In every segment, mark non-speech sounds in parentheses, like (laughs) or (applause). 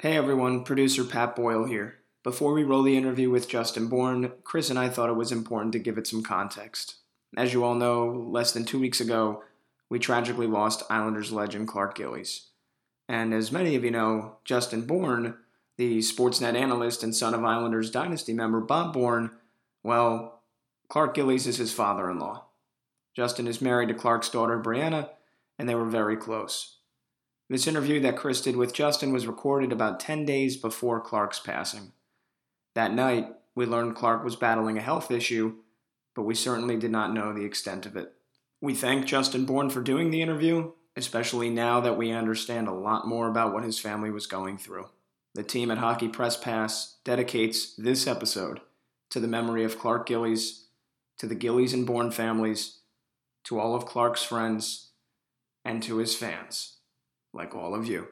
Hey everyone, producer Pat Boyle here. Before we roll the interview with Justin Bourne, Chris and I thought it was important to give it some context. As you all know, less than two weeks ago, we tragically lost Islanders legend Clark Gillies. And as many of you know, Justin Bourne, the Sportsnet analyst and son of Islanders dynasty member Bob Bourne, well, Clark Gillies is his father in law. Justin is married to Clark's daughter Brianna, and they were very close. This interview that Chris did with Justin was recorded about 10 days before Clark's passing. That night, we learned Clark was battling a health issue, but we certainly did not know the extent of it. We thank Justin Bourne for doing the interview, especially now that we understand a lot more about what his family was going through. The team at Hockey Press Pass dedicates this episode to the memory of Clark Gillies, to the Gillies and Bourne families, to all of Clark's friends, and to his fans like all of you.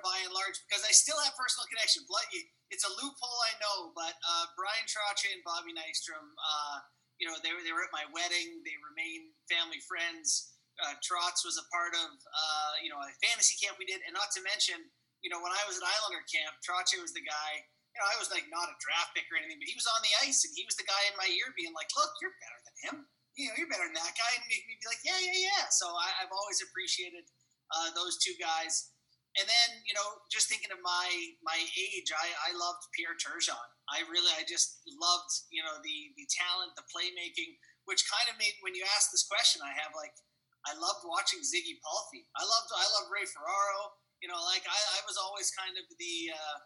Trottier and large because I still have personal connection. It's a loophole I know, but uh, Bryan Trottier and Bobby Nystrom, uh, you know, they were, they were at my wedding. They remain family friends. Uh, was a part of, uh, you know, a fantasy camp we did. And not to mention, you know, when I was at Islander camp, Trottier was the guy, you know, I was like not a draft pick or anything, but he was on the ice and he was the guy in my ear being like, look, you're better than him. You know, you're better than that guy. And me be like, yeah, yeah, yeah. So I, have always appreciated uh, those two guys and then you know just thinking of my my age i i loved pierre turgeon i really i just loved you know the the talent the playmaking which kind of made when you ask this question i have like i loved watching ziggy palffy i loved i loved ray ferraro you know like i, I was always kind of the uh,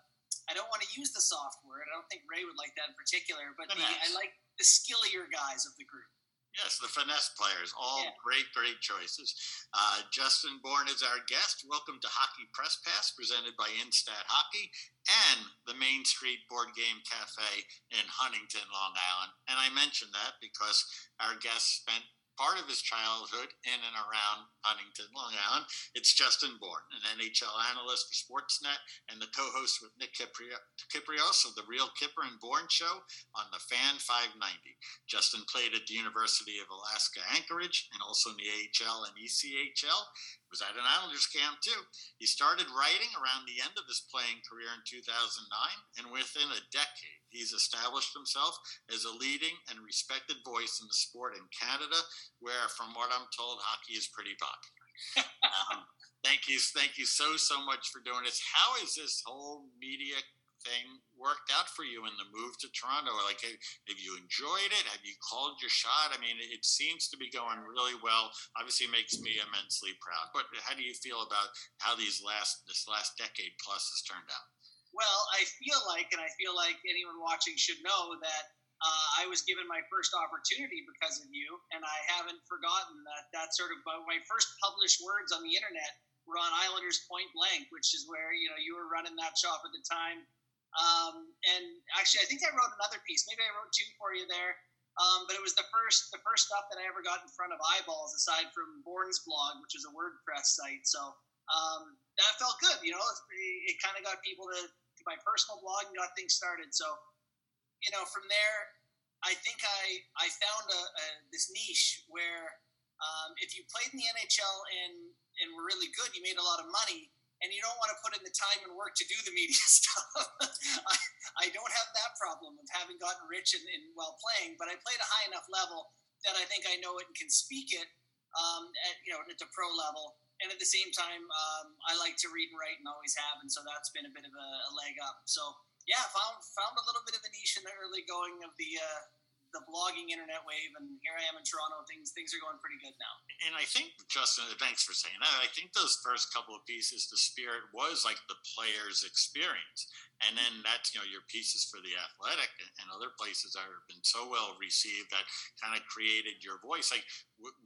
i don't want to use the soft word i don't think ray would like that in particular but the, i like the skillier guys of the group Yes, the finesse players, all yeah. great, great choices. Uh, Justin Bourne is our guest. Welcome to Hockey Press Pass, presented by Instat Hockey and the Main Street Board Game Cafe in Huntington, Long Island. And I mention that because our guest spent part of his childhood in and around Huntington, Long Island. It's Justin Bourne, an NHL analyst for Sportsnet and the co-host with Nick Kypreos of the Real Kyper and Bourne Show on the Fan 590. Justin played at the University of Alaska Anchorage and also in the AHL and ECHL was at an Islanders camp too. He started writing around the end of his playing career in 2009, and within a decade, he's established himself as a leading and respected voice in the sport in Canada, where, from what I'm told, hockey is pretty popular. (laughs) um, thank you, thank you so so much for doing this. How is this whole media thing worked out for you in the move to Toronto? Like, have you enjoyed it? Have you called your shot? I mean, it seems to be going really well. Obviously, makes me immensely proud. But how do you feel about how these last this last decade plus has turned out? Well, I feel like, and I feel like anyone watching should know that uh, I was given my first opportunity because of you, and I haven't forgotten that. That sort of my first published words on the internet were on Islanders Point Blank, which is where you know you were running that shop at the time. Um, and actually, I think I wrote another piece. Maybe I wrote two for you there. Um, but it was the first the first stuff that I ever got in front of eyeballs, aside from Bourne's blog, which is a WordPress site. So um, that felt good. You know, it, it kind of got people to, to my personal blog and got things started. So you know, from there, I think I I found a, a this niche where um, if you played in the NHL and and were really good, you made a lot of money and you don't want to put in the time and work to do the media (laughs) stuff. I, I, don't have that problem of having gotten rich and, and, while playing, but I played a high enough level that I think I know it and can speak it, um, at you know at the pro level. And at the same time, um, I like to read and write and always have, and so that's been a bit of a, a, leg up. So yeah, found found a little bit of a niche in the early going of the uh, the blogging internet wave, and here I am in Toronto. Things things are going pretty good now. And I think Justin, thanks for saying that. I think those first couple of pieces, the spirit was like the player's experience, and then that's you know your pieces for the athletic and other places that have been so well received that kind of created your voice. Like,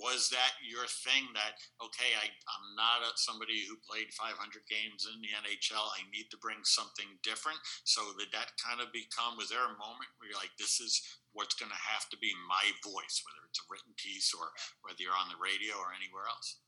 was that your thing? That okay, I I'm not a, somebody who played 500 games in the NHL. I need to bring something different. So did that kind of become? Was there a moment where you're like, this is what's going to have to be my voice, whether it's a written piece or whether you're on the radio or anywhere else.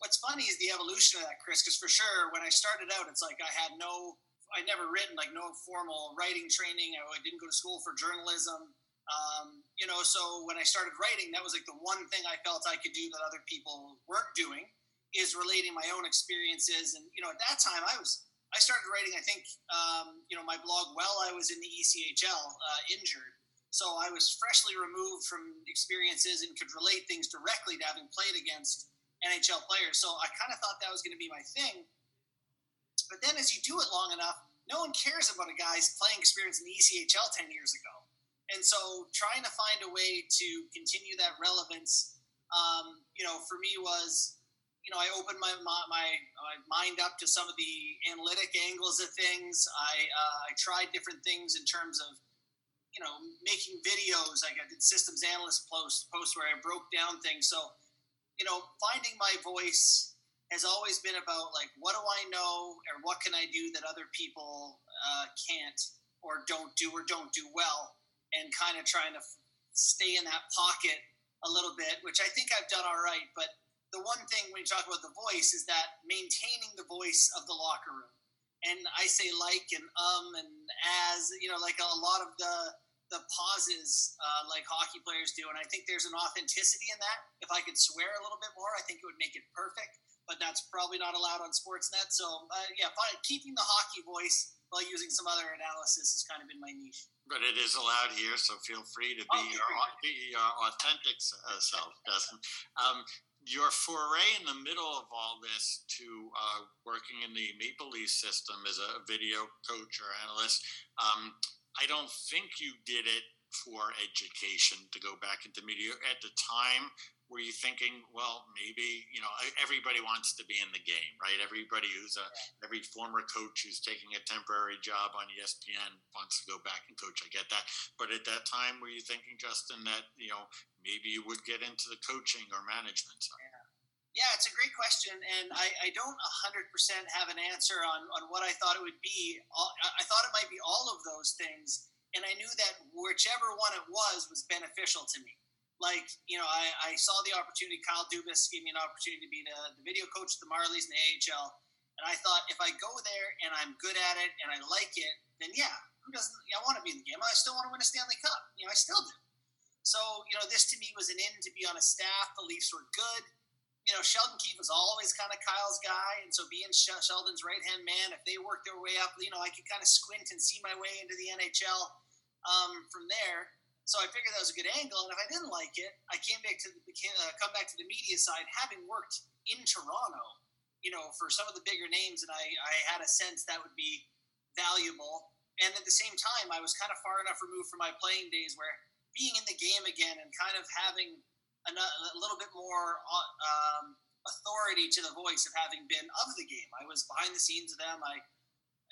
What's funny is the evolution of that, Chris, because for sure, when I started out, it's like I had no, I'd never written, like no formal writing training. I didn't go to school for journalism. Um, you know, so when I started writing, that was like the one thing I felt I could do that other people weren't doing is relating my own experiences. And, you know, at that time I was, I started writing, I think, um, you know, my blog while I was in the ECHL uh, injured. So I was freshly removed from experiences and could relate things directly to having played against NHL players. So I kind of thought that was going to be my thing. But then as you do it long enough, no one cares about a guy's playing experience in the ECHL 10 years ago. And so trying to find a way to continue that relevance, um, you know, for me was, you know, I opened my, my, my, mind up to some of the analytic angles of things. I, uh, I tried different things in terms of you know, making videos. Like I did systems analyst post post where I broke down things. So, you know, finding my voice has always been about like what do I know or what can I do that other people uh, can't or don't do or don't do well, and kind of trying to f- stay in that pocket a little bit, which I think I've done all right. But the one thing when you talk about the voice is that maintaining the voice of the locker room. And I say like and um and as, you know, like a lot of the the pauses uh, like hockey players do, and I think there's an authenticity in that. If I could swear a little bit more, I think it would make it perfect. But that's probably not allowed on Sportsnet. So uh, yeah, keeping the hockey voice while using some other analysis has kind of been my niche. But it is allowed here, so feel free to be, oh, your, be your authentic uh, self, Dustin. Um, your foray in the middle of all this to uh, working in the Maple Leaf system as a video coach or analyst, um, I don't think you did it for education to go back into media at the time. Were you thinking well maybe you know everybody wants to be in the game right? Everybody who's a every former coach who's taking a temporary job on espn wants to go back and coach. I get that. But at that time were you thinking justin that you know maybe you would get into the coaching or management side? Yeah, it's a great question, and I, I don't 100% have an answer on, on what I thought it would be. I thought it might be all of those things, and I knew that whichever one it was was beneficial to me. Like, you know, I, I saw the opportunity. Kyle Dubas gave me an opportunity to be the, the video coach of the Marlies in the AHL, and I thought if I go there and I'm good at it and I like it, then yeah, who doesn't? I want to be in the game. I still want to win a Stanley Cup. You know, I still do. So, you know, this to me was an in to be on a staff. The Leafs were good you know, Sheldon Keefe was always kind of Kyle's guy, and so being Sheldon's right hand man, if they worked their way up, you know, I could kind of squint and see my way into the NHL um, from there. So I figured that was a good angle, and if I didn't like it, I came back to the uh, come back to the media side, having worked in Toronto, you know, for some of the bigger names, and I, I had a sense that would be valuable. And at the same time, I was kind of far enough removed from my playing days where being in the game again and kind of having a little bit more uh, um, authority to the voice of having been of the game. I was behind the scenes of them. I,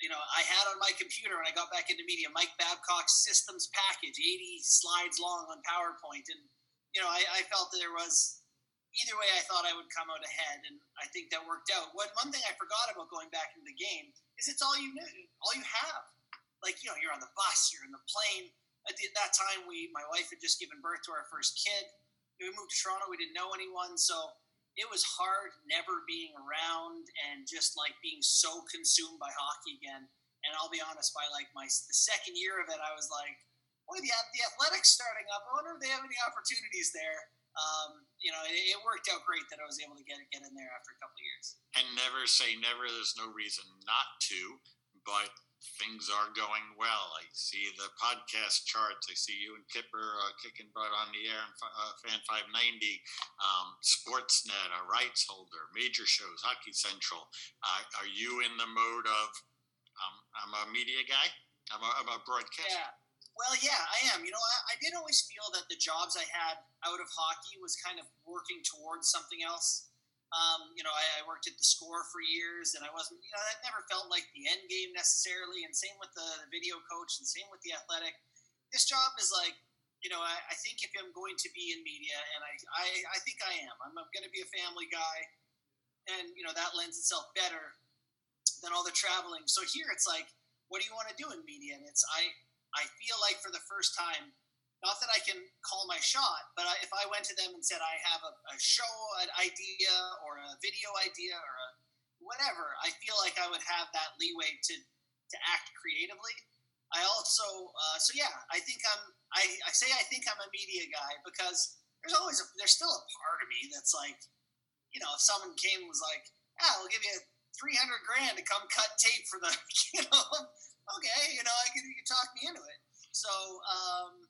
you know, I had on my computer when I got back into media Mike Babcock's systems package, 80 slides long on PowerPoint, and you know, I, I felt there was either way. I thought I would come out ahead, and I think that worked out. What one thing I forgot about going back into the game is it's all you knew, all you have. Like you know, you're on the bus, you're in the plane. At that time, we my wife had just given birth to our first kid we moved to Toronto. We didn't know anyone, so it was hard never being around and just like being so consumed by hockey again. And I'll be honest, by like my the second year of it, I was like, "Boy, the the athletics starting up. I wonder if they have any opportunities there." Um, you know, it, it, worked out great that I was able to get get in there after a couple of years. And never say never. There's no reason not to, but things are going well. I see the podcast charts. I see you and Kipper uh, kicking butt on the air and uh, Fan 590, um, Sportsnet, a rights holder, major shows, Hockey Central. Uh, are you in the mode of um, I'm a media guy? I'm a, I'm a broadcaster. Yeah. Well, yeah, I am. You know, I, I, did always feel that the jobs I had out of hockey was kind of working towards something else. Um, you know, I, I, worked at the score for years, and I wasn't, you know, that never felt like the end game necessarily. And same with the, the video coach, and same with the athletic. This job is like, you know, I, I think if I'm going to be in media, and I, I, I think I am, I'm, I'm going to be a family guy, and you know that lends itself better than all the traveling. So here it's like, what do you want to do in media? And it's I I feel like for the first time, not that I can call my shot, but I, if I went to them and said I have a, a show an idea or a video idea or a whatever, I feel like I would have that leeway to to act creatively. I also, uh, so yeah, I think I'm. I, I say I think I'm a media guy because there's always a, there's still a part of me that's like, you know, if someone came and was like, "Ah, we'll give you 300 grand to come cut tape for the," (laughs) you know, okay, you know, I can, you can talk me into it. So, um,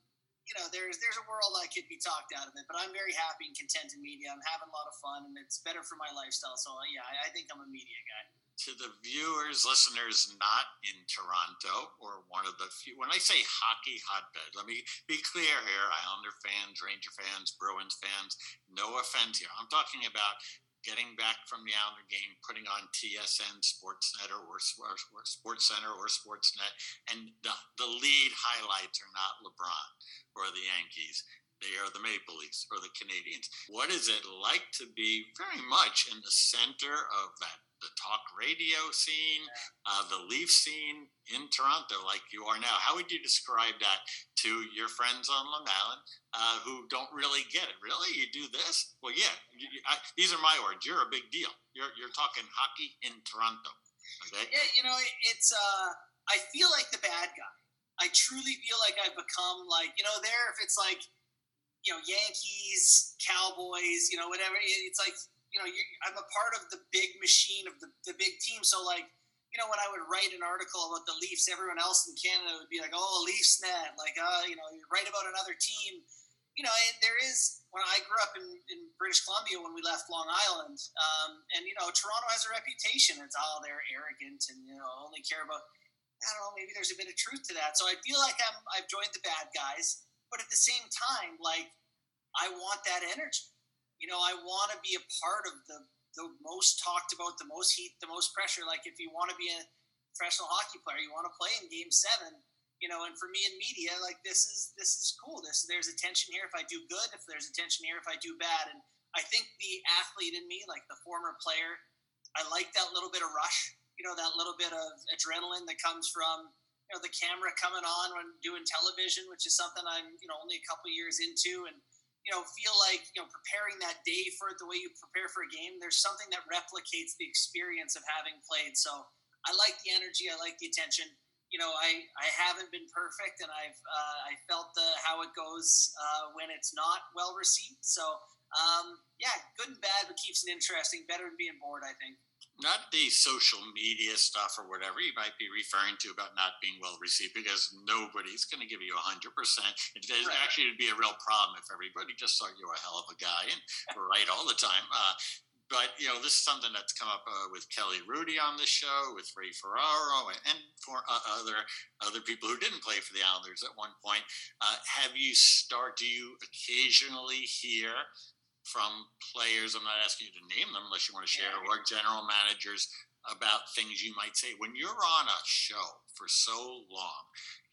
you know, there's there's a world I could be talked out of it, but I'm very happy and content in media. I'm having a lot of fun, and it's better for my lifestyle. So, uh, yeah, I, I think I'm a media guy. To the viewers, listeners not in Toronto or one of the few, when I say hockey hotbed, let me be clear here Islander fans, Ranger fans, Bruins fans, no offense here. I'm talking about getting back from the Islander game, putting on TSN Sportsnet or, or, or Sports Center or Sportsnet, and the, the lead highlights are not LeBron or the Yankees. They are the Maple Leafs or the Canadiens. What is it like to be very much in the center of that the talk radio scene, uh, the Leaf scene in Toronto, like you are now. How would you describe that to your friends on Long Island uh, who don't really get it? Really, you do this? Well, yeah. You, I, these are my words. You're a big deal. You're you're talking hockey in Toronto. Okay. Yeah, you know, it's. Uh, I feel like the bad guy. I truly feel like I've become like you know there if it's like you know Yankees, Cowboys, you know whatever. It's like you know, I'm a part of the big machine of the, the big team. So like, you know, when I would write an article about the Leafs, everyone else in Canada would be like, "Oh, Leafs net," like, uh, you know, you write about another team. You know, and there is. When I grew up in, in British Columbia, when we left Long Island, um, and you know, Toronto has a reputation. It's all oh, they're arrogant and you know only care about. I don't know. Maybe there's a bit of truth to that. So I feel like I'm I've joined the bad guys, but at the same time, like I want that energy you know, I want to be a part of the the most talked about, the most heat, the most pressure. Like if you want to be a professional hockey player, you want to play in Game Seven. You know, and for me in media, like this is this is cool. This there's attention here if I do good. If there's attention here if I do bad, and I think the athlete in me, like the former player, I like that little bit of rush. You know, that little bit of adrenaline that comes from you know the camera coming on when doing television, which is something I'm you know only a couple years into, and you know, feel like, you know, preparing that day for it the way you prepare for a game, there's something that replicates the experience of having played. So I like the energy, I like the attention. You know, I, I haven't been perfect, and I've uh, I felt the how it goes uh, when it's not well received. So um, yeah, good and bad, but keeps it interesting. Better than being bored, I think not the social media stuff or whatever you might be referring to about not being well received because nobody's going to give you 100%. It right. actually would be a real problem if everybody just thought you were a hell of a guy and were right all the time. Uh, but you know, this is something that's come up uh, with Kelly Hrudey on the show, with Ray Ferraro, and, for uh, other other people who didn't play for the Islanders at one point. Uh, have you start? Do you occasionally hear from players. I'm not asking you to name them unless you want to share, yeah. or general managers about things you might say. When you're on a show for so long,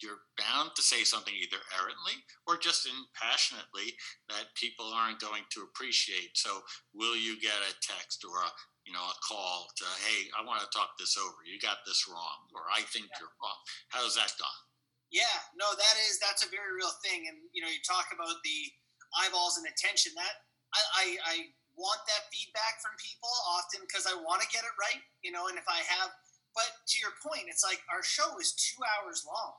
you're bound to say something either errantly or just impassionately that people aren't going to appreciate. So, will you get a text or a you know a call to, hey, I want to talk this over. You got this wrong, or I think yeah. you're wrong. How's that gone? Yeah, no, that is that's a very real thing. And you know, you talk about the eyeballs and attention. That I, I, I want that feedback from people often because I want to get it right, you know. And if I have, but to your point, it's like our show is two hours long.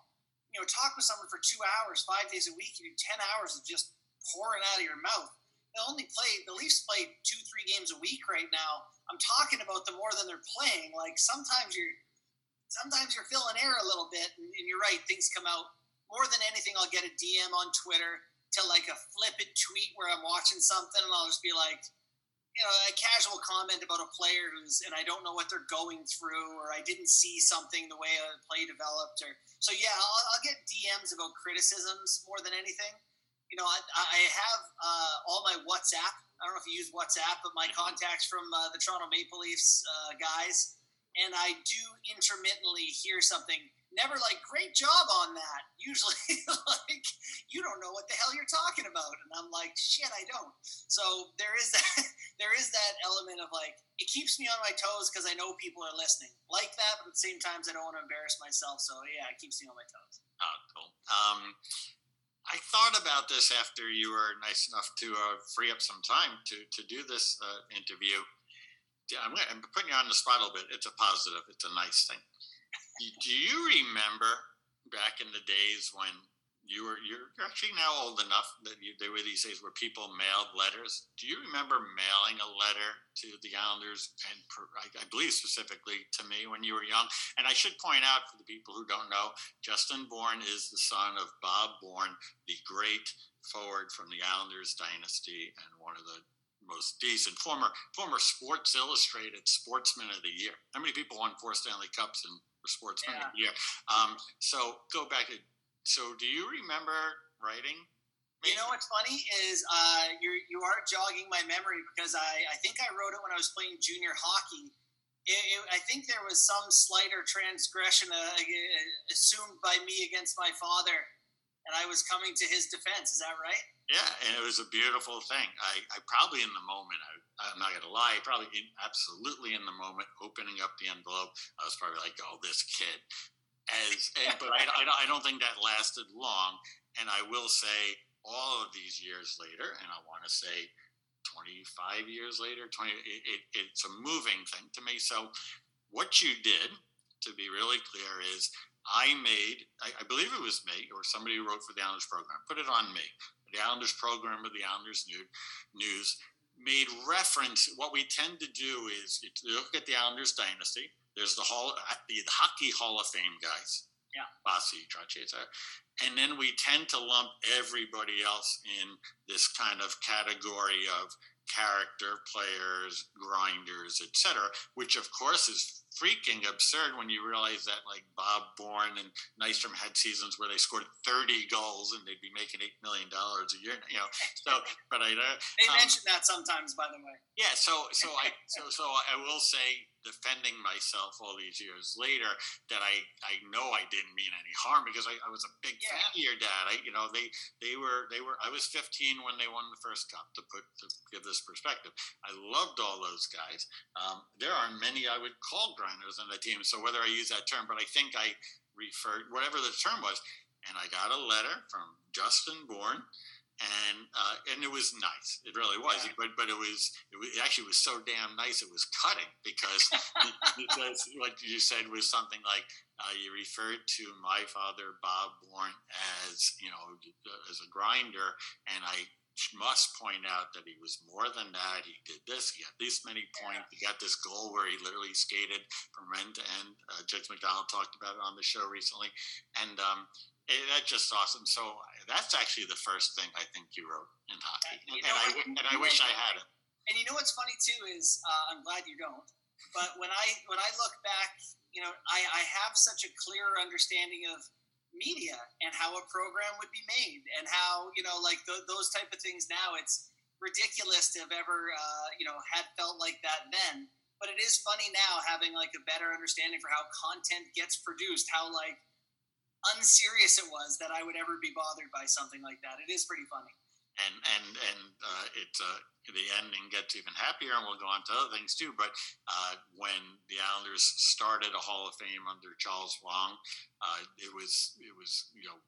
You know, talk with someone for two hours, five days a week. You do ten hours of just pouring out of your mouth. They only play the Leafs play two, three games a week right now. I'm talking about them more than they're playing. Like sometimes you're, sometimes you're filling air a little bit, and, and you're right. Things come out more than anything. I'll get a DM on Twitter to like a flippant tweet where I'm watching something and I'll just be like, you know a casual comment about a player who's and I don't know what they're going through or I didn't see something the way a play developed or so yeah I'll, I'll get DMs about criticisms more than anything. You know I, I have uh, all my WhatsApp. I don't know if you use WhatsApp, but my contacts from uh, the Toronto Maple Leafs uh, guys, and I do intermittently hear something never like great job on that usually (laughs) like you don't know what the hell you're talking about and i'm like shit i don't so there is that (laughs) there is that element of like it keeps me on my toes because i know people are listening like that but at the same time i don't want to embarrass myself so yeah it keeps me on my toes oh cool um I thought about this after you were nice enough to uh, free up some time to, to do this uh, interview. I'm, I'm putting you on the spot a little bit. It's a positive. It's a nice thing do you remember back in the days when you were you're actually now old enough that you, there were these days where people mailed letters. Do you remember mailing a letter to the Islanders and I, I believe specifically to me when you were young? And I should point out for the people who don't know, Justin Bourne is the son of Bob Bourne, the great forward from the Islanders dynasty and one of the most decent former former Sports Illustrated Sportsman of the Year. How many people won four Stanley Cups in for sportsman yeah. year. Um, so go back. To, so do you remember writing? Maybe? You know what's funny is uh, you you are jogging my memory because I, I think I wrote it when I was playing junior hockey. It, it, I think there was some slighter transgression uh, assumed by me against my father, and I was coming to his defense. Is that right? Yeah, and it was a beautiful thing. I, I probably in the moment I I'm not gonna lie, probably in, absolutely in the moment, opening up the envelope, I was probably like, "Oh, this kid." As, and, but I, I, I don't think that lasted long. And I will say, all of these years later, and I want to say 25 years later, 20, it, it, it's a moving thing to me. So, what you did, to be really clear, is I made, I, I, believe it was me or somebody who wrote for the Islanders program, put it on me. The Islanders program or the Islanders News made reference. What we tend to do is look at the Islanders dynasty. There's the hall, uh, the hockey Hall of Fame guys. Yeah. Bossy, Trottier. And then we tend to lump everybody else in this kind of category of character players, grinders, etc., which of course is freaking absurd when you realize that like Bob Bourne and Nystrom had seasons where they scored 30 goals and they'd be making eight million dollars a year. You know, so but I uh, they um, mention that sometimes, by the way. Yeah, so so I so so I will say defending myself all these years later that I, I know I didn't mean any harm because I, I was a big yeah. fan of your dad. I you know they they were they were I was 15 when they won the first cup to put to give this perspective. I loved all those guys. Um, there are many I would call grinders on the team. So whether I use that term, but I think I referred whatever the term was, and I got a letter from Justin Bourne and uh, and it was nice. It really was. Yeah. But but it was it, was, it actually was so damn nice. It was cutting because (laughs) because what you said was something like uh, you referred to my father Bob Bourne as you know as a grinder, and I must point out that he was more than that. He did this. He had this many points. He got this goal where he literally skated from end to end. Uh, Jiggs McDonald talked about it on the show recently, and um, it, that's just awesome. So that's actually the first thing I think you wrote in hockey, and, and I, and I wish I had it. And you know what's funny too is uh, I'm glad you don't. But when I when I look back, you know, I, I have such a clear understanding of media and how a program would be made and how you know like th- those type of things. Now it's ridiculous to have ever uh, you know had felt like that then. But it is funny now having like a better understanding for how content gets produced, how like unserious it was that I would ever be bothered by something like that. It is pretty funny. And and and uh, it uh, the ending gets even happier, and we'll go on to other things too. But uh, when the Islanders started a Hall of Fame under Charles Wang, uh, it was it was you know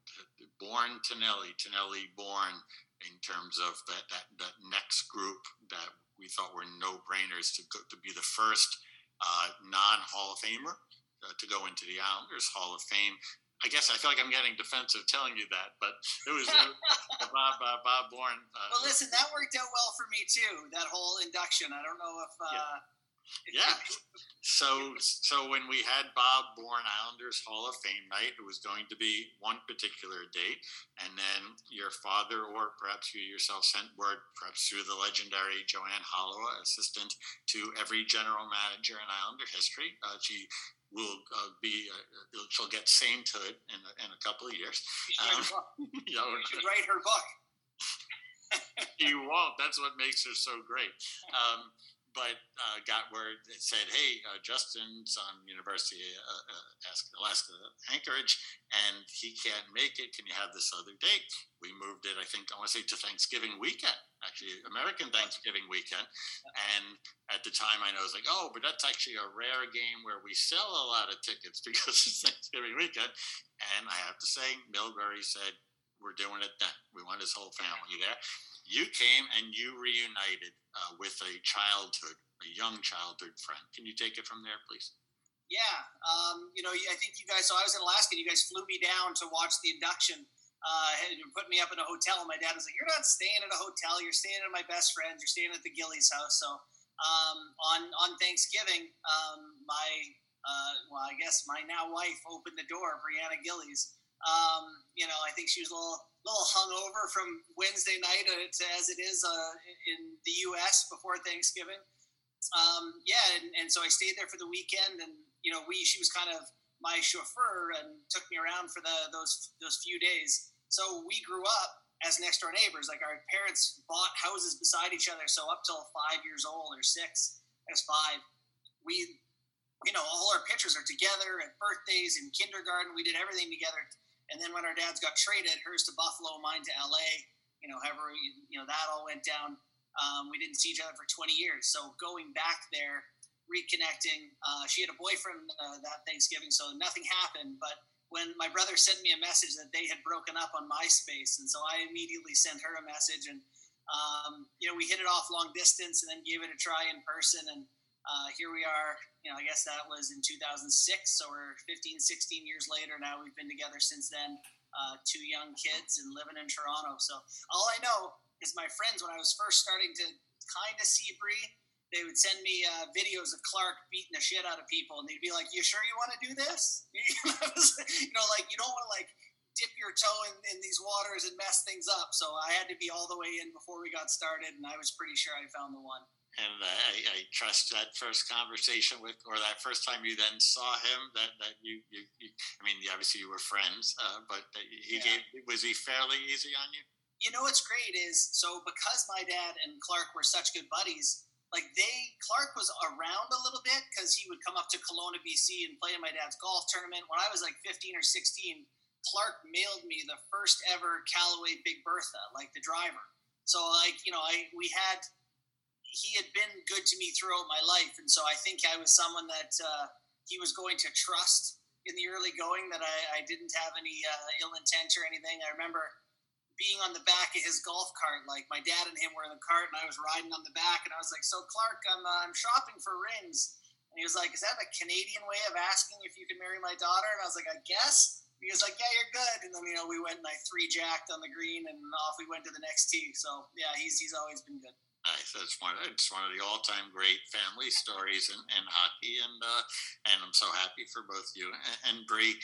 Bourne Tonelli, Tonelli Bourne in terms of that that, that next group that we thought were no brainers to to be the first uh, non Hall of Famer uh, to go into the Islanders Hall of Fame. I guess I feel like I'm getting defensive telling you that, but it was uh, (laughs) Bob uh, Bob Bourne. Uh, well, listen, that worked out well for me too. That whole induction. I don't know if. Uh, yeah. Yeah. (laughs) So, so when we had Bob Bourne Islanders Hall of Fame night, it was going to be one particular date, and then your father, or perhaps you yourself, sent word, perhaps through the legendary Joanne Holloway, assistant to every general manager in Islander history. Uh, she will uh, be uh, she'll get sainthood in a, in a couple of years. Um, (laughs) you know, should write her book. (laughs) you won't. That's what makes her so great. Um, but uh, got word that said, "Hey, uh, Justin's on University uh, uh Alaska Anchorage, and he can't make it. Can you have this other date?" We moved it. I think I want to say to Thanksgiving weekend, actually American Thanksgiving weekend. And at the time, I know it's like, "Oh, but that's actually a rare game where we sell a lot of tickets (laughs) because it's Thanksgiving weekend." And I have to say, Milbury said, "We're doing it then. We want his whole family there." You came and you reunited uh, with a childhood, a young childhood friend. Can you take it from there, please? Yeah, um, you know, I think you guys. So I was in Alaska. and You guys flew me down to watch the induction. Uh, and put me up in a hotel. And my dad was like, "You're not staying at a hotel. You're staying at my best friend's. You're staying at the Gillies house." So um, on on Thanksgiving, um, my uh, well, I guess my now wife opened the door, Brianna Gillies. Um, you know, I think she was a little little hungover from Wednesday night as it is uh, in the U.S. before Thanksgiving. Um, yeah, and, and, so I stayed there for the weekend, and you know, we she was kind of my chauffeur and took me around for the those those few days. So we grew up as next door neighbors. Like our parents bought houses beside each other. So up till five years old or six, as five, we, you know, all our pictures are together at birthdays in kindergarten. We did everything together and then when our dads got traded, hers to Buffalo, mine to LA, you know, however, you know, that all went down. Um, we didn't see each other for 20 years. So going back there, reconnecting, uh, she had a boyfriend uh, that Thanksgiving, so nothing happened. But when my brother sent me a message that they had broken up on MySpace, and so I immediately sent her a message, and um, you know, we hit it off long distance, and then gave it a try in person, and uh, here we are, you know, I guess that was in 2006. So we're 15, 16 years later now. We've been together since then. Uh, two young kids and living in Toronto. So all I know is my friends, when I was first starting to kind of see Brie, they would send me uh, videos of Clark beating the shit out of people, and they'd be like, "You sure you want to do this? (laughs) you know, like you don't want to like dip your toe in, in, these waters and mess things up." So I had to be all the way in before we got started, and I was pretty sure I found the one and I, I, trust that first conversation with, or that first time you then saw him, that that you, you, you I mean, obviously you were friends, uh, but he yeah. gave was he fairly easy on you? You know what's great is so because my dad and Clark were such good buddies, like they Clark was around a little bit because he would come up to Kelowna, BC, and play in my dad's golf tournament. When I was like 15 or 16, Clark mailed me the first ever Callaway Big Bertha, like the driver. So like you know, I we had he had good to me throughout my life, and so I think I was someone that uh, he was going to trust in the early going. That I, I didn't have any uh, ill intent or anything. I remember being on the back of his golf cart, like my dad and him were in the cart, and I was riding on the back, and I was like, "So Clark, I'm uh, I'm shopping for rings," and he was like, "Is that a Canadian way of asking if you can marry my daughter?" And I was like, "I guess." He was like, "Yeah, you're good." And then you know we went and I three jacked on the green, and off we went to the next tee. So yeah, he's he's always been good. Nice. That's one. It's one of the all-time great family stories in, in hockey, and uh, and I'm so happy for both you and, and Brie.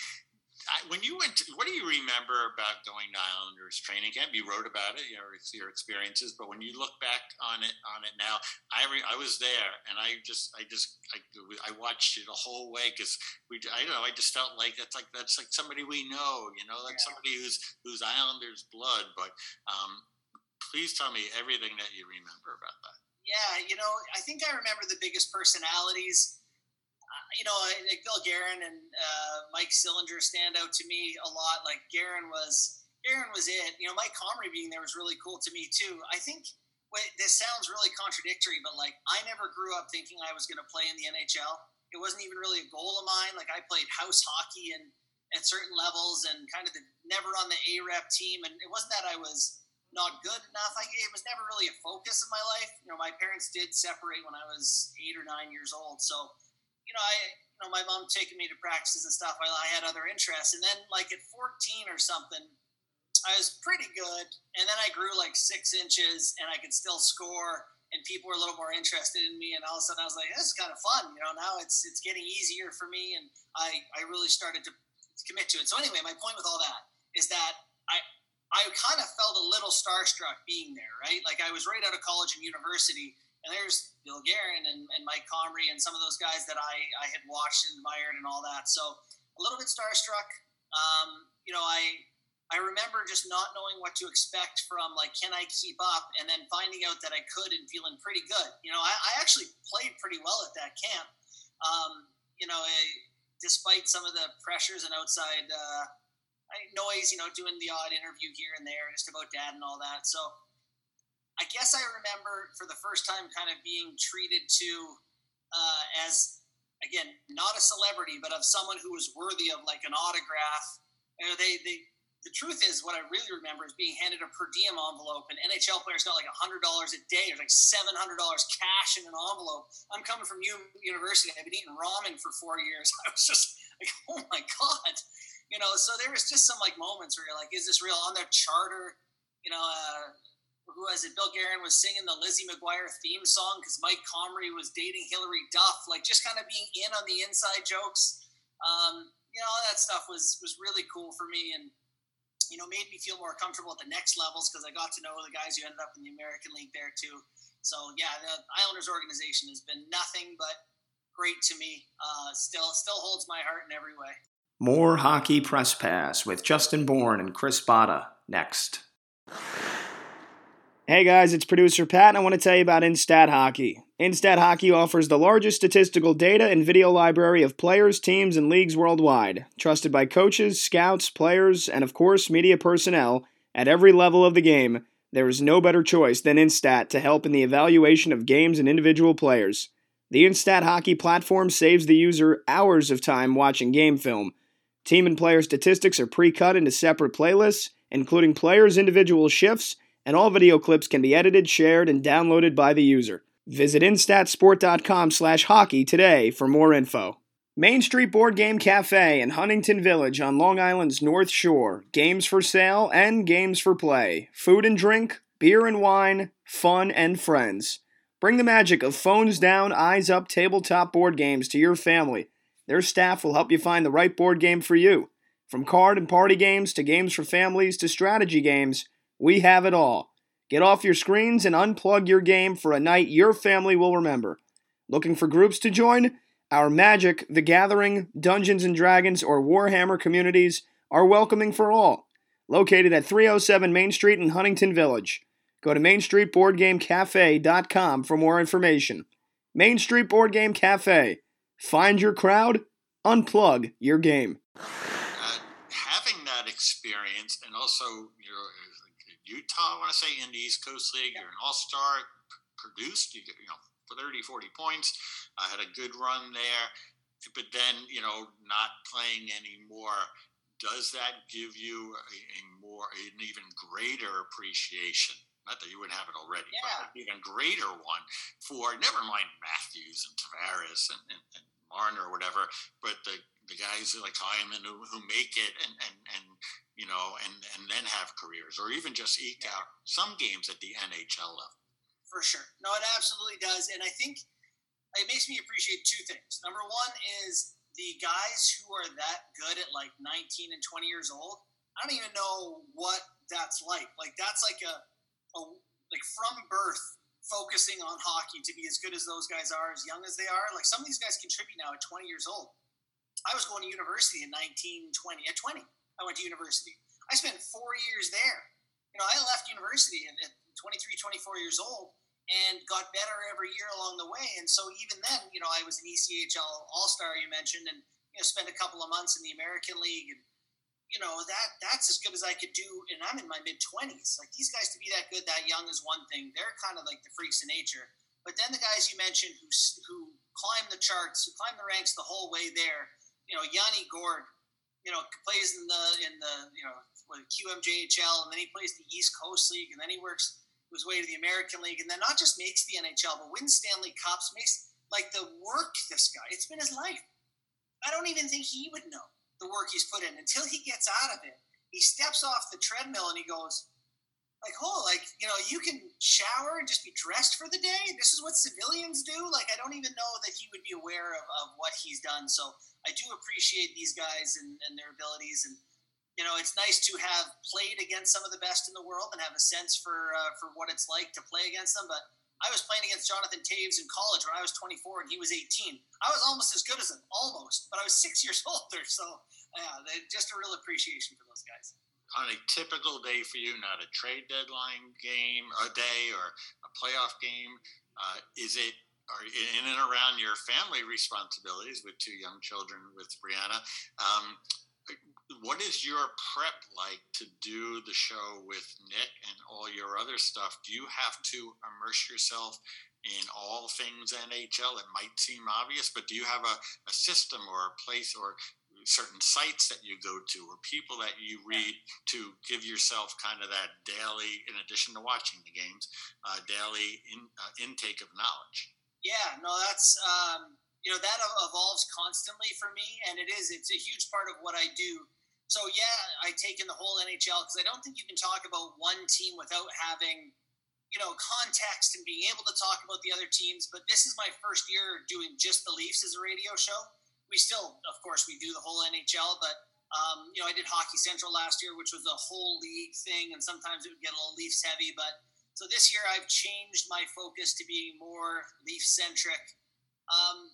I, when you went, to, what do you remember about going to Islanders training camp? You wrote about it, you know, your experiences. But when you look back on it, on it now, I re, I was there, and I just, I just, I, I watched it a whole way because we, I don't know, I just felt like that's like that's like somebody we know, you know, like yeah. somebody who's who's Islanders blood. But um, please tell me everything that you remember about that. Yeah, you know, I think I remember the biggest personalities. Uh, you know, like Bill Guerin and uh, Mike Sillinger stand out to me a lot. Like Guerin was, Guerin was it. You know, Mike Comrie being there was really cool to me too. I think wait, this sounds really contradictory, but like I never grew up thinking I was going to play in the NHL. It wasn't even really a goal of mine. Like I played house hockey and at certain levels and kind of the, never on the A rep team. And it wasn't that I was not good enough. I, it was never really a focus of my life. You know, my parents did separate when I was eight or nine years old. So, you know, I, you know, my mom taking me to practices and stuff. I, I had other interests. And then, like at 14 or something, I was pretty good. And then I grew like six inches and I could still score. and people were a little more interested in me. And all of a sudden, I was like, "This is kind of fun." You know, now it's it's getting easier for me, and I I really started to commit to it. So anyway, my point with all that is that I kind of felt a little starstruck being there, right? Like I was right out of college and university, and there's Bill Guerin and, and Mike Comrie and some of those guys that I, I had watched and admired and all that. So a little bit starstruck. Um, you know, I I remember just not knowing what to expect from like, can I keep up? And then finding out that I could and feeling pretty good. You know, I, I actually played pretty well at that camp. Um, you know, I, despite some of the pressures and outside uh, noise, you know, doing the odd interview here and there just about dad and all that. So I guess I remember for the first time kind of being treated to uh, as, again, not a celebrity, but of someone who was worthy of like an autograph. You know, they, they, the truth is, what I really remember is being handed a per diem envelope, and NHL players got like $100 a day. There's like $700 cash in an envelope. I'm coming from U- university. I've been eating ramen for four years. (laughs) I was just like, oh my God. You know, so there was just some like moments where you're like, is this real? On their charter, you know, uh, who was it? Bill Guerin was singing the Lizzie McGuire theme song because Mike Comrie was dating Hilary Duff. Like just kind of being in on the inside jokes. Um, you know, all that stuff was was really cool for me and you know, made me feel more comfortable at the next levels because I got to know the guys who ended up in the American League there too. So yeah, the Islanders organization has been nothing but great to me. Uh, still, still holds my heart in every way. More hockey press pass with Justin Bourne and Chris Botta next. Hey guys, it's producer Pat, and I want to tell you about Instat Hockey. Instat Hockey offers the largest statistical data and video library of players, teams, and leagues worldwide. Trusted by coaches, scouts, players, and of course, media personnel at every level of the game, there is no better choice than Instat to help in the evaluation of games and individual players. The Instat Hockey platform saves the user hours of time watching game film. Team and player statistics are pre cut into separate playlists, including players' individual shifts and all video clips can be edited, shared, and downloaded by the user. Visit instatsport.com slash hockey today for more info. Main Street Board Game Cafe in Huntington Village on Long Island's North Shore. Games for sale and games for play. Food and drink, beer and wine, fun and friends. Bring the magic of phones down, eyes up tabletop board games to your family. Their staff will help you find the right board game for you. From card and party games to games for families to strategy games, we have it all. Get off your screens and unplug your game for a night your family will remember. Looking for groups to join? Our Magic, The Gathering, Dungeons and Dragons, or Warhammer communities are welcoming for all. Located at 307 Main Street in Huntington Village. Go to MainStreetBoardGameCafe.com for more information. Main Street Board Game Cafe. Find your crowd, unplug your game. Uh, having that experience and also you know, Utah, I want to say, in the East Coast League. You're an all star, produced, you, get, you know, 30, 40 points. I had a good run there. But then, you know, not playing anymore, does that give you a, a more, an even greater appreciation? Not that you wouldn't have it already, yeah. but an even greater one for, never mind Matthews and Tavares and, and, and Or whatever, but the, the guys like Hyman who, who make it and, and, and you know, and and then have careers, or even just eke out some games at the NHL level. For sure, no, it absolutely does, and I think it makes me appreciate two things. Number one is the guys who are that good at like 19 and 20 years old. I don't even know what that's like. Like that's like a, a like from birth focusing on hockey to be as good as those guys are, as young as they are. Like some of these guys contribute now at 20 years old. I was going to university in 1920 at 20. I went to university. I spent four years there. You know, I left university at 23, 24 years old and got better every year along the way. And so even then, you know, I was an ECHL All Star you mentioned, and you know, spent a couple of months in the American League, and you know that that's as good as I could do. And I'm in my mid 20s. Like these guys to be that good that young is one thing. They're kind of like the freaks of nature. But then the guys you mentioned who who climb the charts, who climb the ranks the whole way there. You know, Yanni Gourde, you know, plays in the in the you know QMJHL, and then he plays the East Coast League, and then he works his way to the American League, and then not just makes the NHL, but wins Stanley Cups, makes like the work. This guy, it's been his life. I don't even think he would know the work he's put in until he gets out of it. He steps off the treadmill and he goes, like, oh, like you know, you can shower and just be dressed for the day. This is what civilians do. Like, I don't even know that he would be aware of, of what he's done. So I do appreciate these guys and, and their abilities and you know, it's nice to have played against some of the best in the world and have a sense for uh, for what it's like to play against them. But I was playing against Jonathan Toews in college when I was 24 and he was 18. I was almost as good as him, almost, but I was (laughs) six years older. So, yeah, just a real appreciation for those guys. On a typical day for you, not a trade deadline game, a day, or a playoff game, uh, is it in and around your family responsibilities with two young children with Brianna? Um, what is your prep like to do the show with Nick and all your other stuff? Do you have to immerse yourself in all things NHL? It might seem obvious, but do you have a, a system or a place or certain sites that you go to or people that you read to give yourself kind of that daily, in addition to watching the games, uh, daily in, uh, intake of knowledge? Yeah, no, that's. Um you know that evolves constantly for me and it is it's a huge part of what i do so yeah, I take in the whole NHL because I don't think you can talk about one team without having, you know, context and being able to talk about the other teams. But this is my first year doing just the Leafs as a radio show. We still, of course, we do the whole NHL, but um, you know, I did Hockey Central last year, which was a whole league thing, and sometimes it would get a little Leafs heavy. But so this year, I've changed my focus to being more Leaf centric. Um,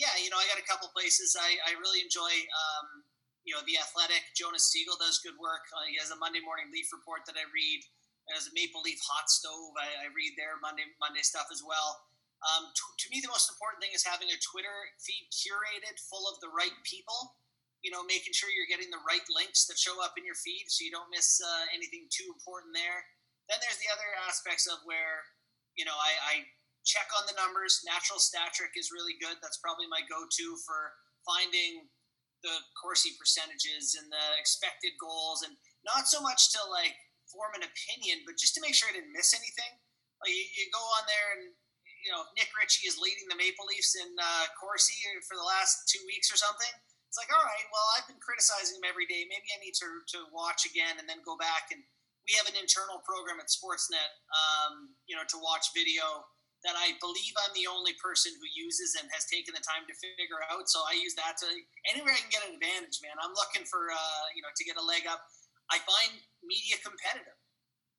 yeah, you know, I got a couple places I, I really enjoy. Um, you know, The Athletic, Jonas Siegel does good work. Uh, he has a Monday morning Leaf report that I read. There's a Maple Leaf Hot Stove. I, I read their Monday Monday stuff as well. Um, to, to, me, the most important thing is having a Twitter feed curated full of the right people. You know, making sure you're getting the right links that show up in your feed, so you don't miss uh, anything too important there. Then there's the other aspects of where, you know, I, I check on the numbers. Natural stat trick is really good. That's probably my go-to for finding the Corsi percentages and the expected goals, and not so much to like form an opinion, but just to make sure I didn't miss anything. Like you, you go on there and you know Nick Ritchie is leading the Maple Leafs in uh, Corsi for the last two weeks or something. It's like, all right, well, I've been criticizing him every day. Maybe I need to, to watch again and then go back. And we have an internal program at Sportsnet, um, you know, to watch video that I believe I'm the only person who uses and has taken the time to figure out. So I use that to anywhere I can get an advantage, man. I'm looking for uh, you know to get a leg up. I find media competitive,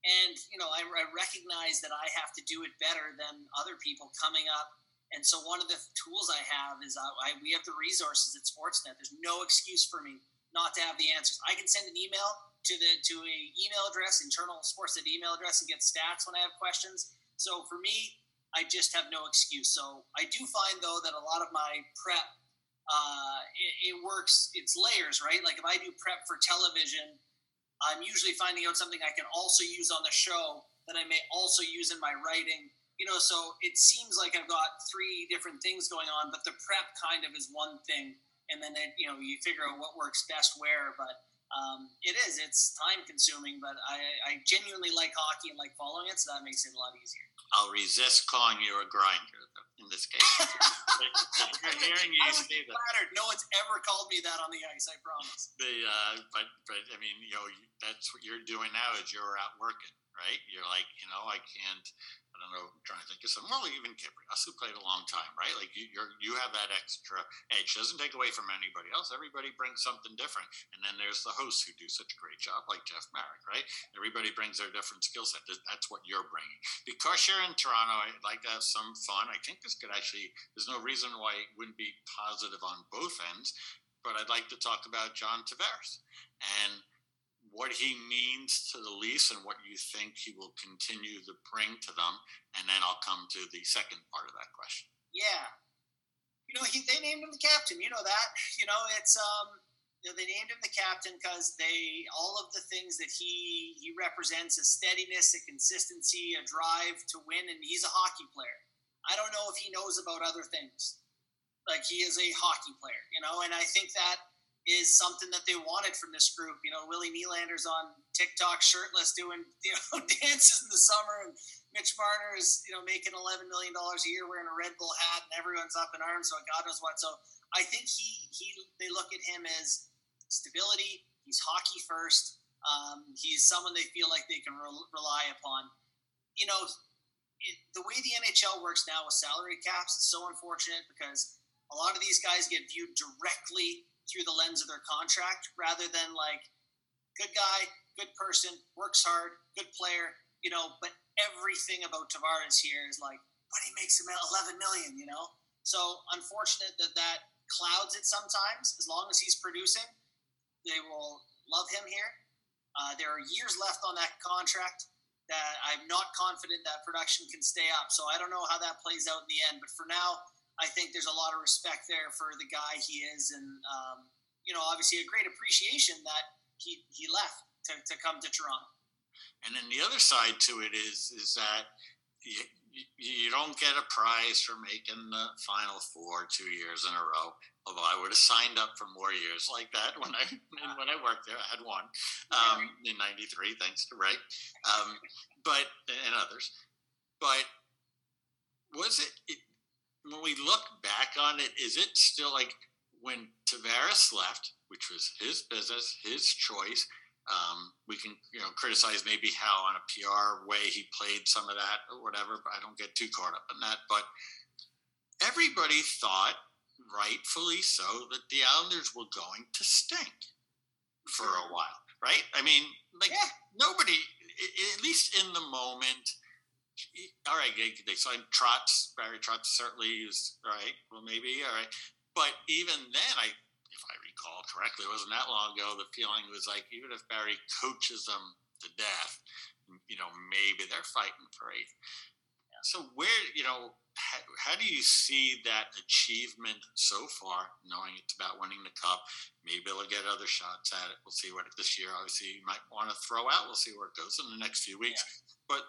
and you know I, I recognize that I have to do it better than other people coming up. And so one of the tools I have is uh, I, we have the resources at Sportsnet. There's no excuse for me not to have the answers. I can send an email to the to a email address, internal Sportsnet email address, and get stats when I have questions. So for me, I just have no excuse. So I do find though that a lot of my prep, uh, it, it, works. It's layers, right? Like if I do prep for television, I'm usually finding out something I can also use on the show that I may also use in my writing. You know, so it seems like I've got three different things going on, but the prep kind of is one thing, and then it, you know you figure out what works best where. But um, it is it's time consuming, but I, I genuinely like hockey and like following it, so that makes it a lot easier. I'll resist calling you a grinder in this case. (laughs) hearing you say that. Flattered. No one's ever called me that on the ice. I promise. The uh, but but I mean, you know, that's what you're doing now. Is you're out working, right? You're like, you know, I can't I'm trying to think of some. Well, even Kypreos, who played a long time, right? Like you, you have that extra edge. Doesn't take away from anybody else. Everybody brings something different. And then there's the hosts who do such a great job, like Jeff Marek, right? Everybody brings their different skill set. That's what you're bringing. Because you're in Toronto, I'd like to have some fun. I think this could actually. There's no reason why it wouldn't be positive on both ends. But I'd like to talk about John Tavares and what he means to the Leafs and what you think he will continue to bring to them, and then I'll come to the second part of that question. Yeah, you know, he, they named him the captain. You know that. You know, it's um, you know, they named him the captain because they all of the things that he he represents a steadiness, a consistency, a drive to win, and he's a hockey player. I don't know if he knows about other things. Like he is a hockey player, you know, and I think that is something that they wanted from this group. You know, Willie Nylander's on TikTok shirtless doing (laughs) you know dances in the summer, and Mitch Marner is you know making eleven million dollars a year wearing a Red Bull hat, and everyone's up in arms. So God knows what. So I think he he they look at him as stability. He's hockey first. Um, he's someone they feel like they can re- rely upon. You know, it, the way the NHL works now with salary caps is so unfortunate because a lot of these guys get viewed directly through the lens of their contract rather than like good guy, good person, works hard, good player, you know, but everything about Tavares here is like, but he makes him 11 million, you know? So unfortunate that that clouds it sometimes. As long as he's producing, they will love him here. Uh, there are years left on that contract that I'm not confident that production can stay up. So I don't know how that plays out in the end. But for now, I think there's a lot of respect there for the guy he is, and um, you know, obviously a great appreciation that he he left to, to come to Toronto. And then the other side to it is is that you, you don't get a prize for making the final four two years in a row. Although I would have signed up for more years like that when I when I worked there, I had one um, in '93, thanks to Ray, um, but and others. But was it, it when we look back on it? Is it still like when Tavares left, which was his business, his choice? Um, we can, you know, criticize maybe how on a PR way he played some of that or whatever, but I don't get too caught up in that. But everybody thought rightfully so, that the Islanders were going to stink for a while, right? I mean, like yeah. nobody, at least in the moment. All right, they signed Trotz. Barry Trotz certainly is right. Well, maybe all right, but even then, I, if I recall correctly, it wasn't that long ago. The feeling was like even if Barry coaches them to death, you know, maybe they're fighting for eighth. So where, you know, how, how, do you see that achievement so far, knowing it's about winning the cup? Maybe they'll get other shots at it. We'll see what this year, obviously, you might want to throw out. We'll see where it goes in the next few weeks. Yeah. But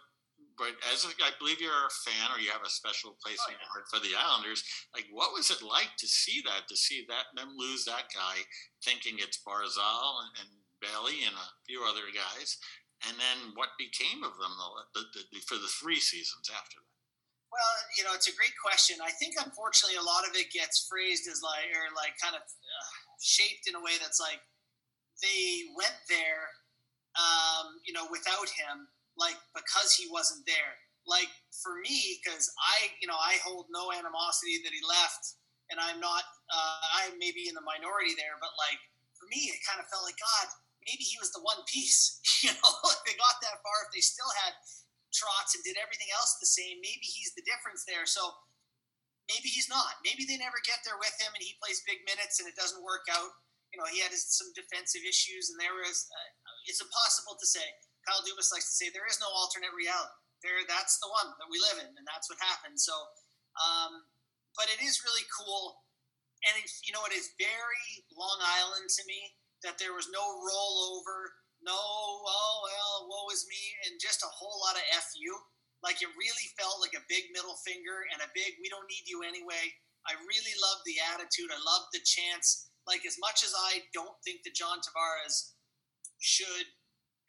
but as a, I believe you're a fan or you have a special place oh, in your heart for the Islanders, like what was it like to see that, to see that them lose that guy, thinking it's Barzal and, and Bailey and a few other guys, and then what became of them the, the, the, for the three seasons after that? Well, you know, it's a great question. I think unfortunately a lot of it gets phrased as like, or like kind of uh, shaped in a way that's like they went there, um, you know, without him, like because he wasn't there. Like for me, because I, you know, I hold no animosity that he left, and I'm not, uh, I'm maybe in the minority there, but like for me, it kind of felt like God, maybe he was the one piece. (laughs) You know, if they got that far, if they still had Trotz and did everything else the same. Maybe he's the difference there. So maybe he's not. Maybe they never get there with him and he plays big minutes and it doesn't work out. You know, he had some defensive issues and there was, uh, it's impossible to say. Kyle Dubas likes to say there is no alternate reality. There, that's the one that we live in and that's what happened. So, um, but it is really cool. And you know, it is very Long Island to me that there was no rollover no, oh well, woe is me, and just a whole lot of fu. Like it really felt like a big middle finger and a big "we don't need you anyway." I really loved the attitude. I loved the chance. Like as much as I don't think that John Tavares should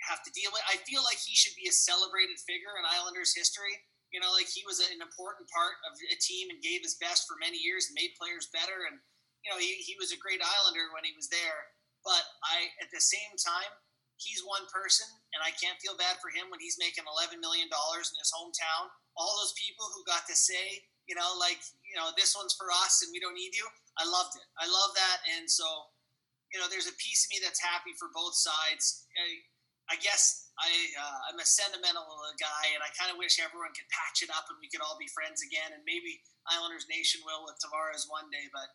have to deal with, I feel like he should be a celebrated figure in Islanders history. You know, like he was an important part of a team and gave his best for many years and made players better. And you know, he, he was a great Islander when he was there. But I, at the same time, he's one person, and I can't feel bad for him when he's making $11 million in his hometown. All those people who got to say, you know, like, you know, this one's for us and we don't need you. I loved it. I love that. And so, you know, there's a piece of me that's happy for both sides. I, I guess I, uh, I'm a sentimental guy, and I kind of wish everyone could patch it up and we could all be friends again. And maybe Islanders Nation will with Tavares one day, but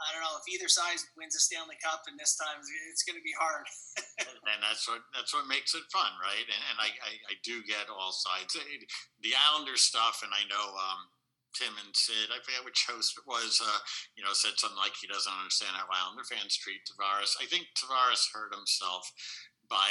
I don't know if either side wins a Stanley Cup, and this time it's going to be hard. (laughs) and that's what that's what makes it fun, right? And, and I, I, I, do get all sides. The Islanders stuff, and I know um, Tim and Sid, I forget which host it was, uh, you know, said something like he doesn't understand how Islander fans treat Tavares. I think Tavares hurt himself by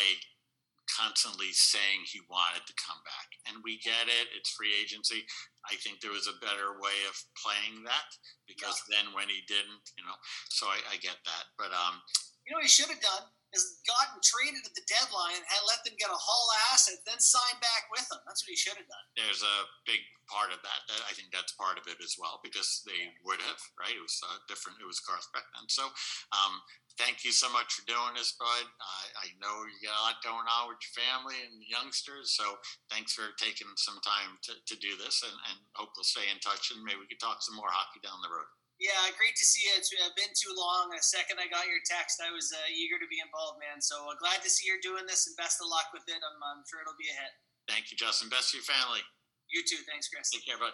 constantly saying he wanted to come back. And we get it, it's free agency. I think there was a better way of playing that because yeah. then when he didn't, you know, so I, I, get that. But um, you know, he should have done. has gotten traded at the deadline, and let them get a haul asset, then sign back with them. That's what he should have done. There's a big part of that. I think that's part of it as well because they would have, right? It was uh, different. It was Garth Beckman. So, um, thank you so much for doing this, bud. Uh, I know you got a lot going on with your family and the youngsters. So, thanks for taking some time to, to do this and, and hope we'll stay in touch and maybe we could talk some more hockey down the road. Yeah, great to see you. It's uh, been too long. The second I got your text, I was uh, eager to be involved, man. So uh, glad to see you're doing this, and best of luck with it. I'm, I'm sure it'll be a hit. Thank you, Justin. Best to your family. You too. Thanks, Chris. Take care, bud.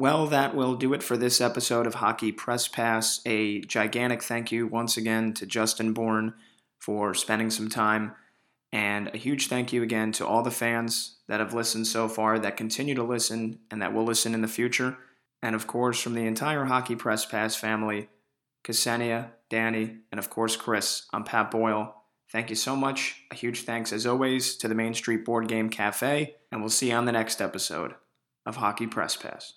Well, that will do it for this episode of Hockey Press Pass. A gigantic thank you once again to Justin Bourne for spending some time, and a huge thank you again to all the fans that have listened so far, that continue to listen, and that will listen in the future and of course from the entire Hockey Press Pass family, Ksenia, Danny, and of course Chris. I'm Pat Boyle. Thank you so much. A huge thanks, as always, to the Main Street Board Game Cafe, and we'll see you on the next episode of Hockey Press Pass.